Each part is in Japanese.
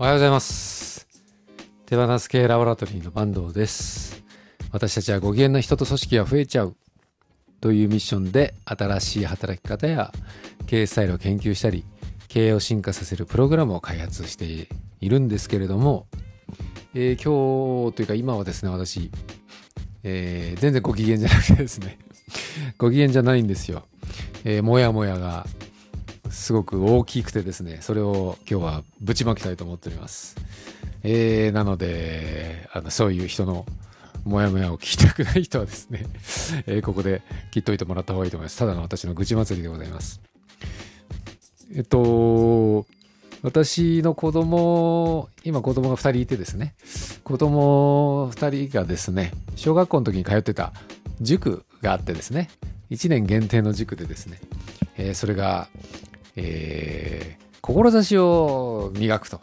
おはようございます。手放す系ラボラトリーの坂東です。私たちはご機嫌な人と組織が増えちゃうというミッションで新しい働き方や経営スタイルを研究したり、経営を進化させるプログラムを開発しているんですけれども、えー今日というか今はですね、私、えー全然ご機嫌じゃなくてですね、ご機嫌じゃないんですよ。えーもやもやがすごく大きくてですね、それを今日はぶちまきたいと思っております。えーなので、あのそういう人のモヤモヤを聞きたくない人はですね、えーここで切っといてもらった方がいいと思います。ただの私の愚痴祭りでございます。えっと、私の子供、今子供が2人いてですね、子供2人がですね、小学校の時に通ってた塾があってですね、1年限定の塾でですね、えーそれが、えー志を磨くと。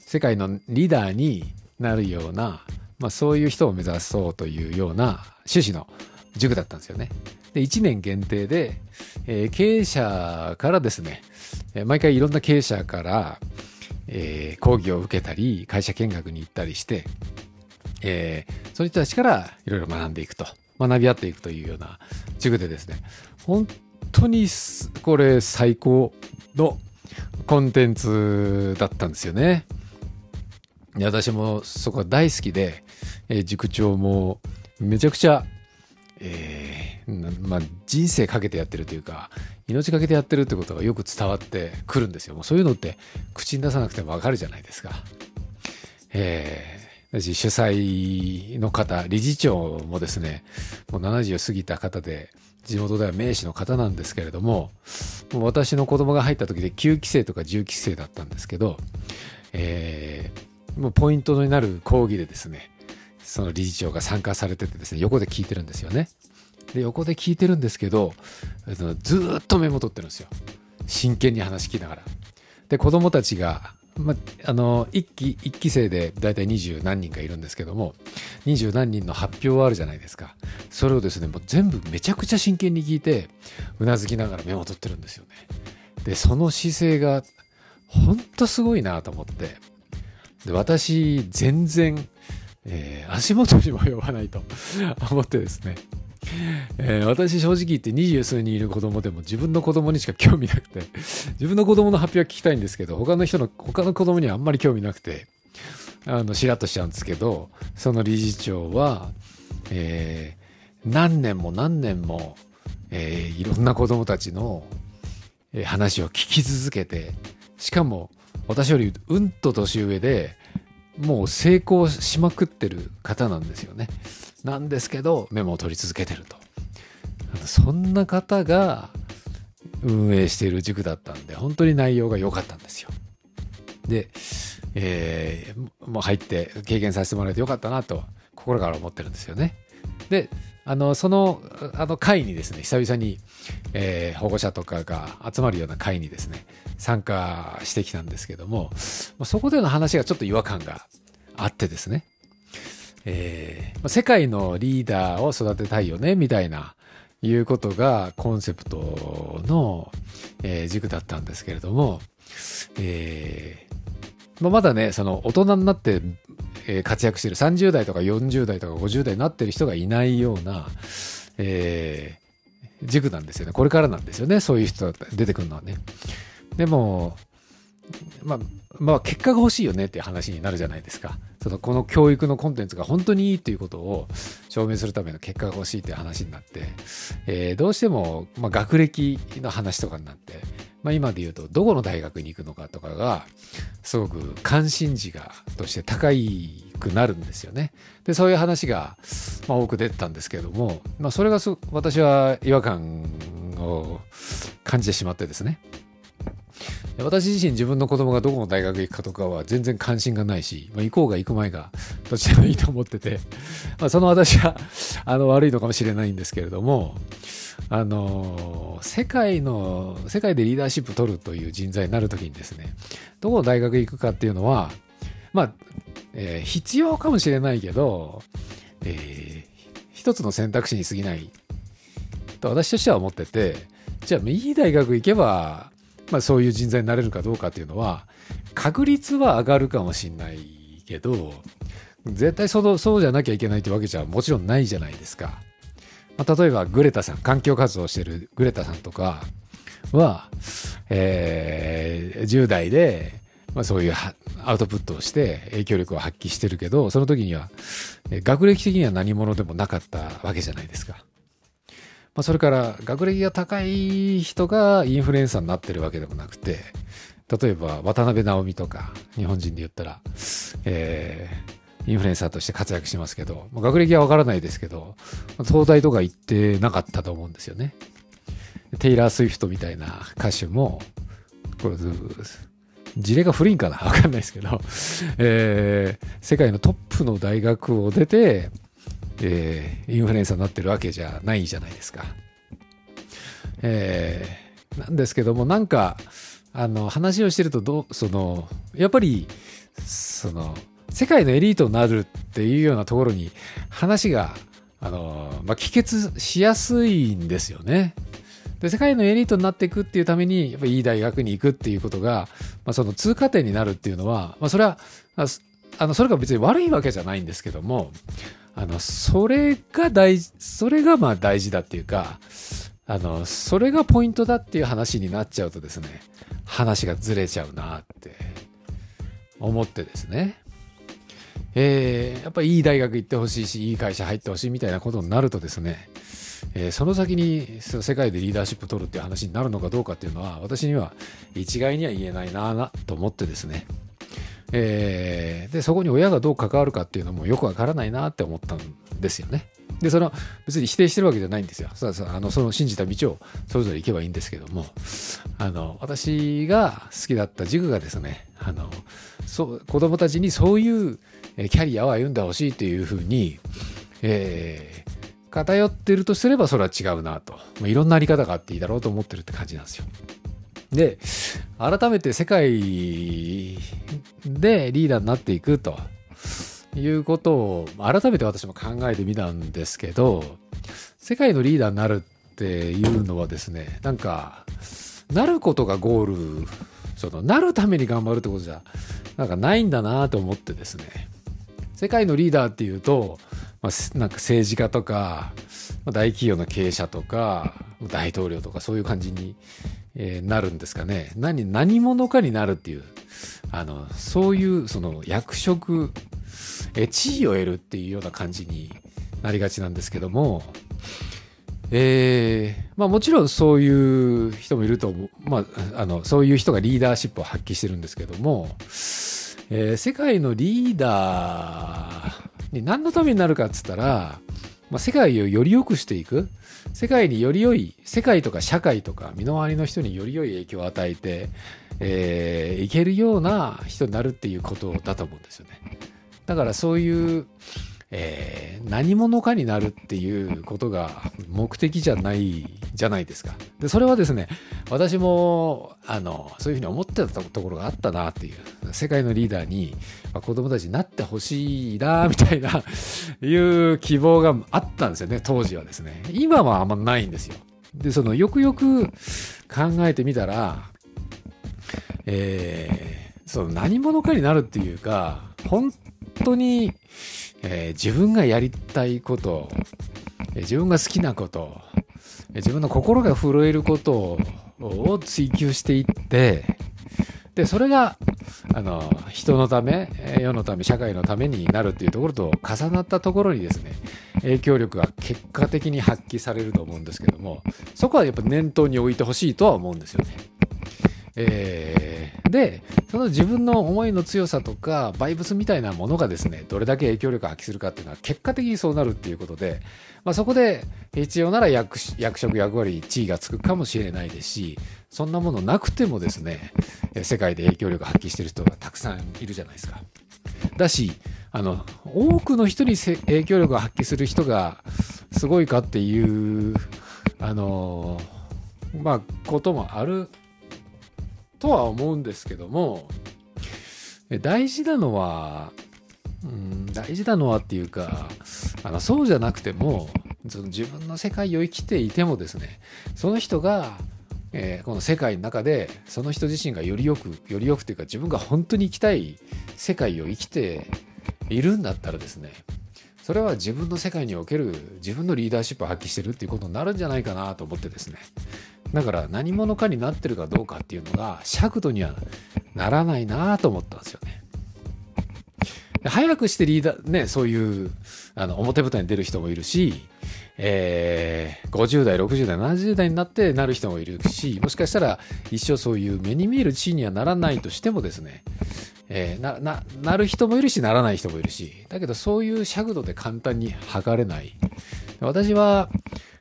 世界のリーダーになるような、まあそういう人を目指そうというような趣旨の塾だったんですよね。で、1年限定で、えー経営者からですね、毎回いろんな経営者から、えー講義を受けたり、会社見学に行ったりして、えーその人たちからいろいろ学んでいくと、学び合っていくというような塾でですね、本当にこれ最高のコンテンツだったんですよね。私もそこは大好きで、えー塾長もめちゃくちゃ、えーまあ、人生かけてやってるというか命かけてやってるってことがよく伝わってくるんですよ。もうそういうのって口に出さなくてもわかるじゃないですか。えー私主催の方理事長もですねもう70過ぎた方で地元では名士の方なんですけれどももう私の子供が入った時で9期生とか10期生だったんですけど、えーもうポイントになる講義でですねその理事長が参加されててですね横で聞いてるんですよね。で横で聞いてるんですけどずっとメモ取ってるんですよ真剣に話聞きながら。で子供たちが、ま、あの一期一期生で大体二十何人かいるんですけども二十何人の発表はあるじゃないですかそれをですねもう全部めちゃくちゃ真剣に聞いてうなずきながらメモ取ってるんですよね。でその姿勢がほんとすごいなと思ってで私全然、えー足元にも及ばないと思ってですね、えー私正直言って二十数人いる子供でも自分の子供にしか興味なくて自分の子供の発表は聞きたいんですけど他の人の他の子供にはあんまり興味なくてあのしらっとしちゃうんですけどその理事長は、えー何年も何年も、えーいろんな子供たちの、話を聞き続けてしかも私よりうんと年上でもう成功しまくってる方なんですよね。なんですけどメモを取り続けてると。そんな方が運営している塾だったんで本当に内容が良かったんですよ。で、えーもう入って経験させてもらえてよかったなと心から思ってるんですよね。であのそのあの会にですね久々に、えー保護者とかが集まるような会にですね参加してきたんですけどもそこでの話がちょっと違和感があってですね、えー世界のリーダーを育てたいよねみたいないうことがコンセプトの、えー軸だったんですけれども、えーまあ、まだねその大人になって、え活躍してる30代とか40代とか50代になってる人がいないような、えー塾なんですよね。これからなんですよね。そういう人が出てくるのはね。でもまあまあ結果が欲しいよねっていう話になるじゃないですか。そのこの教育のコンテンツが本当にいいということを証明するための結果が欲しいっていう話になって、えーどうしても、まあ、学歴の話とかになって、まあ、今で言うとどこの大学に行くのかとかがすごく関心事がとして高くなるんですよね。でそういう話が、まあ、多く出てたんですけども、まあ、それが私は違和感を感じてしまってですね私自身自分の子供がどこの大学行くかとかは全然関心がないし、まあ、行こうが行く前がどっちでもいいと思ってて、まあ、その私は あの悪いのかもしれないんですけれどもあの世界の世界でリーダーシップ取るという人材になるときにですねどこの大学行くかっていうのはまあ、えー必要かもしれないけど、えー一つの選択肢に過ぎないと私としては思っててじゃあいい大学行けばまあ、そういう人材になれるかどうかっていうのは確率は上がるかもしんないけど絶対そのそうじゃなきゃいけないってわけじゃもちろんないじゃないですか。まあ、例えばグレタさん環境活動してるグレタさんとかは、えー、10代で、まあ、そういうアウトプットをして影響力を発揮してるけどその時には学歴的には何者でもなかったわけじゃないですか。まあ、それから学歴が高い人がインフルエンサーになってるわけでもなくて例えば渡辺直美とか日本人で言ったら、えー、インフルエンサーとして活躍しますけど学歴はわからないですけど東大とか行ってなかったと思うんですよね。テイラー・スウィフトみたいな歌手もこれ事例が古いんかな？わかんないですけど、えー、世界のトップの大学を出てえー、インフルエンサーになってるわけじゃないじゃないですか。えー、なんですけどもなんかあの話をしてるとどそのやっぱりその世界のエリートになるっていうようなところに話があの、まあ、帰結しやすいんですよね。で世界のエリートになっていくっていうためにやっぱいい大学に行くっていうことが、まあ、その通過点になるっていうのは、まあ、それはあのそれが別に悪いわけじゃないんですけどもあの、それが大事、それがまあ大事だっていうか、あの、それがポイントだっていう話になっちゃうとですね、話がずれちゃうなって思ってですね。えー、やっぱりいい大学行ってほしいし、いい会社入ってほしいみたいなことになるとですね、えー、その先にその世界でリーダーシップ取るっていう話になるのかどうかっていうのは、私には一概には言えないなと思ってですね、えー、でそこに親がどう関わるかっていうのもよくわからないなって思ったんですよね。でその別に否定してるわけじゃないんですよ。そうそうあのその信じた道をそれぞれ行けばいいんですけどもあの私が好きだった塾がですねあのそう子供たちにそういうキャリアを歩んでほしいというふうに、えー、偏ってるとすればそれは違うなと、まあ、いろんなあり方があっていいだろうと思ってるって感じなんですよ。で改めて世界でリーダーになっていくと。いうことを改めて私も考えてみたんですけど世界のリーダーになるっていうのはですねなんかなることがゴールそのなるために頑張るってことじゃなんかないんだなと思ってですね。世界のリーダーっていうと、まあ、なんか政治家とかま大企業の経営者とか大統領とかそういう感じにえー、なるんですかね。何何者かになるっていうあのそういうその役職、え地位を得るっていうような感じになりがちなんですけども、えー、まあもちろんそういう人もいると思う、まあ、あのそういう人がリーダーシップを発揮してるんですけども、えー、世界のリーダーに何のためになるかっつったら、まあ、世界をより良くしていく世界により良い世界とか社会とか身の回りの人により良い影響を与えて、えー、いけるような人になるっていうことだと思うんですよね。だからそういうえー、何者かになるっていうことが目的じゃないじゃないですか。でそれはですね私もあのそういうふうに思ってたところがあったなっていう世界のリーダーに、まあ、子供たちになってほしいなみたいな いう希望があったんですよね当時はですね。今はあんまないんですよ。でそのよくよく考えてみたら、えー、その何者かになるっていうか本当にえー、自分がやりたいこと、えー、自分が好きなこと、えー、自分の心が震えることを追求していってでそれがあの人のため世のため社会のためになるっていうところと重なったところにですね影響力が結果的に発揮されると思うんですけどもそこはやっぱ念頭に置いてほしいとは思うんですよね。えー、でその自分の思いの強さとかバイブスみたいなものがですねどれだけ影響力を発揮するかっていうのは結果的にそうなるっていうことで、まあ、そこで必要なら役職役割地位がつくかもしれないですしそんなものなくてもですね世界で影響力を発揮してる人がたくさんいるじゃないですか。だしあの多くの人に影響力を発揮する人がすごいかっていうあのまあこともあるとは思うんですけども大事なのは、うん、大事なのはっていうかあのそうじゃなくてもその自分の世界を生きていてもですねその人がえーこの世界の中でその人自身がよりよくよりよくというか自分が本当に生きたい世界を生きているんだったらですねそれは自分の世界における自分のリーダーシップを発揮してるっていうことになるんじゃないかなと思ってですねだから何者かになってるかどうかっていうのが尺度にはならないなと思ったんですよね。早くしてリーダーねそういうあの表舞台に出る人もいるし、えー50代60代70代になってなる人もいるしもしかしたら一生そういう目に見える地位にはならないとしてもですねえーなななる人もいるしならない人もいるし。だけどそういう尺度で簡単に測れない。私は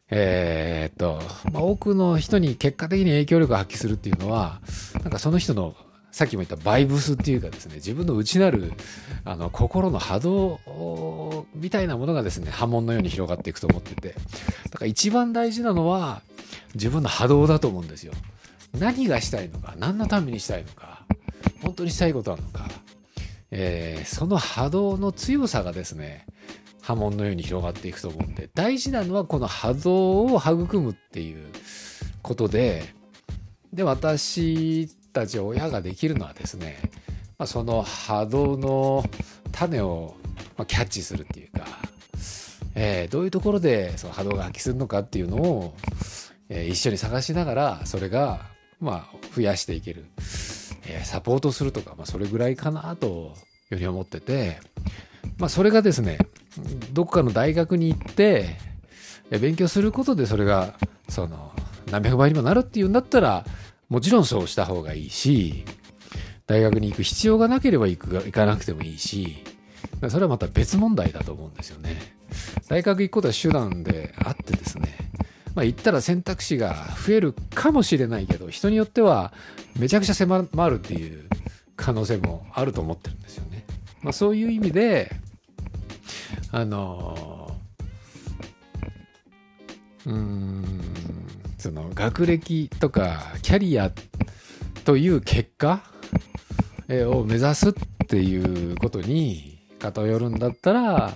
えーっと、まあ、多くの人に結果的に影響力を発揮するっていうのはなんかその人のさっきも言ったバイブスっていうかですね自分の内なるあの心の波動みたいなものがですね波紋のように広がっていくと思ってて。だから一番大事なのは自分の波動だと思うんですよ。何がしたいのか何のためにしたいのか。本当にしたいことなのか、えーその波動の強さがですね波紋のように広がっていくと思うんで大事なのはこの波動を育むっていうことでで私たち親ができるのはですね、まあ、その波動の種をキャッチするっていうか、えーどういうところでその波動が発揮するのかっていうのを、えー一緒に探しながらそれがまあ増やしていける、えサポートするとか、まあ、それぐらいかなというふうに思ってて、まあ、それがですねどこかの大学に行って勉強することでそれがその何百倍にもなるっていうんだったらもちろんそうした方がいいし大学に行く必要がなければ行く行かなくてもいいしそれはまた別問題だと思うんですよね。大学行くことは手段であってですねまあ、言ったら選択肢が増えるかもしれないけど人によってはめちゃくちゃ狭まるっていう可能性もあると思ってるんですよね。まあ、そういう意味であのうーんその学歴とかキャリアという結果を目指すっていうことに偏るんだったら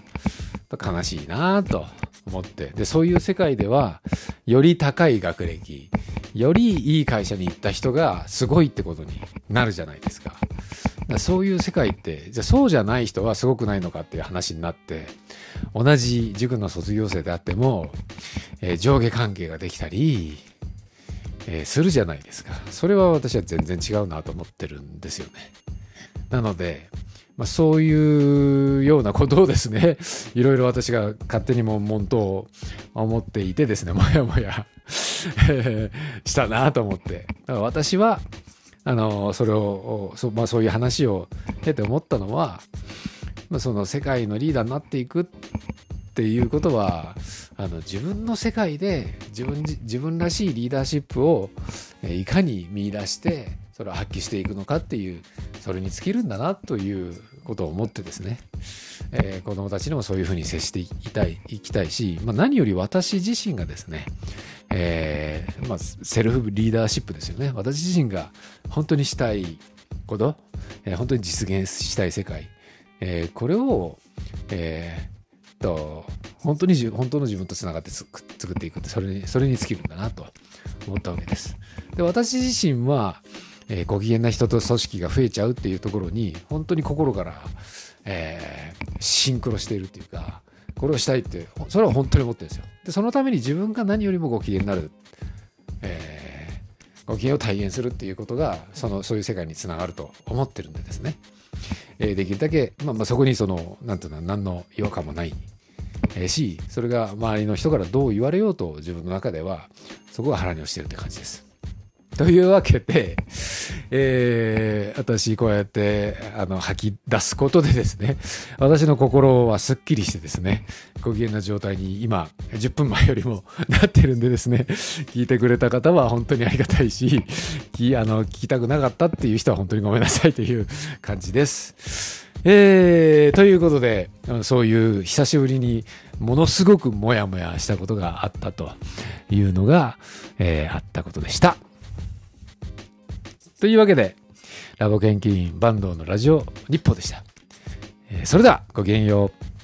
悲しいなと思ってでそういう世界ではより高い学歴よりいい会社に行った人がすごいってことになるじゃないですか。だからそういう世界ってじゃあそうじゃない人はすごくないのかっていう話になって同じ塾の卒業生であっても、えー上下関係ができたり、えーするじゃないですか。それは私は全然違うなと思ってるんですよね。なので、まあ、そういうようなことをですね、いろいろ私が勝手にも悶々と思っていてですね、もやもや したなと思って。だから私は、あの、それを、そまあ、そういう話を経て思ったのは、まあ、その世界のリーダーになっていくっていうことは、あの自分の世界で自分自分らしいリーダーシップをいかに見出してそれを発揮していくのかっていうそれに尽きるんだなということを思ってですね、えー子どもたちにもそういうふうに接していきたいいきたいし、まあ、何より私自身がですね、えーまあ、セルフリーダーシップですよね私自身が本当にしたいこと、えー本当に実現したい世界、えーこれを、えーと本当に本当の自分とつながってつく作っていくってそれにそれに尽きるんだなと思ったわけです。で私自身は、えーご機嫌な人と組織が増えちゃうっていうところに本当に心から、えーシンクロしているっていうかこれをしたいってそれは本当に思ってるんですよ。でそのために自分が何よりもご機嫌になる、えーご機嫌を体現するっていうことがそのそういう世界につながると思ってるんでですね、えーできるだけ、まあ、まあそこにそのなんていうの何の違和感もないしそれが周りの人からどう言われようと自分の中ではそこが腹に落ちてるって感じです。というわけで、えー私こうやってあの吐き出すことでですね私の心はすっきりしてですねご機嫌な状態に今10分前よりも なってるんでですね聞いてくれた方は本当にありがたいし聞あの聞きたくなかったっていう人は本当にごめんなさい という感じです。えーということで、そういう久しぶりにものすごくモヤモヤしたことがあったというのが、えーあったことでした。というわけで、ラボ研究員坂東のラジオ日報でした。えーそれではごきげんよう。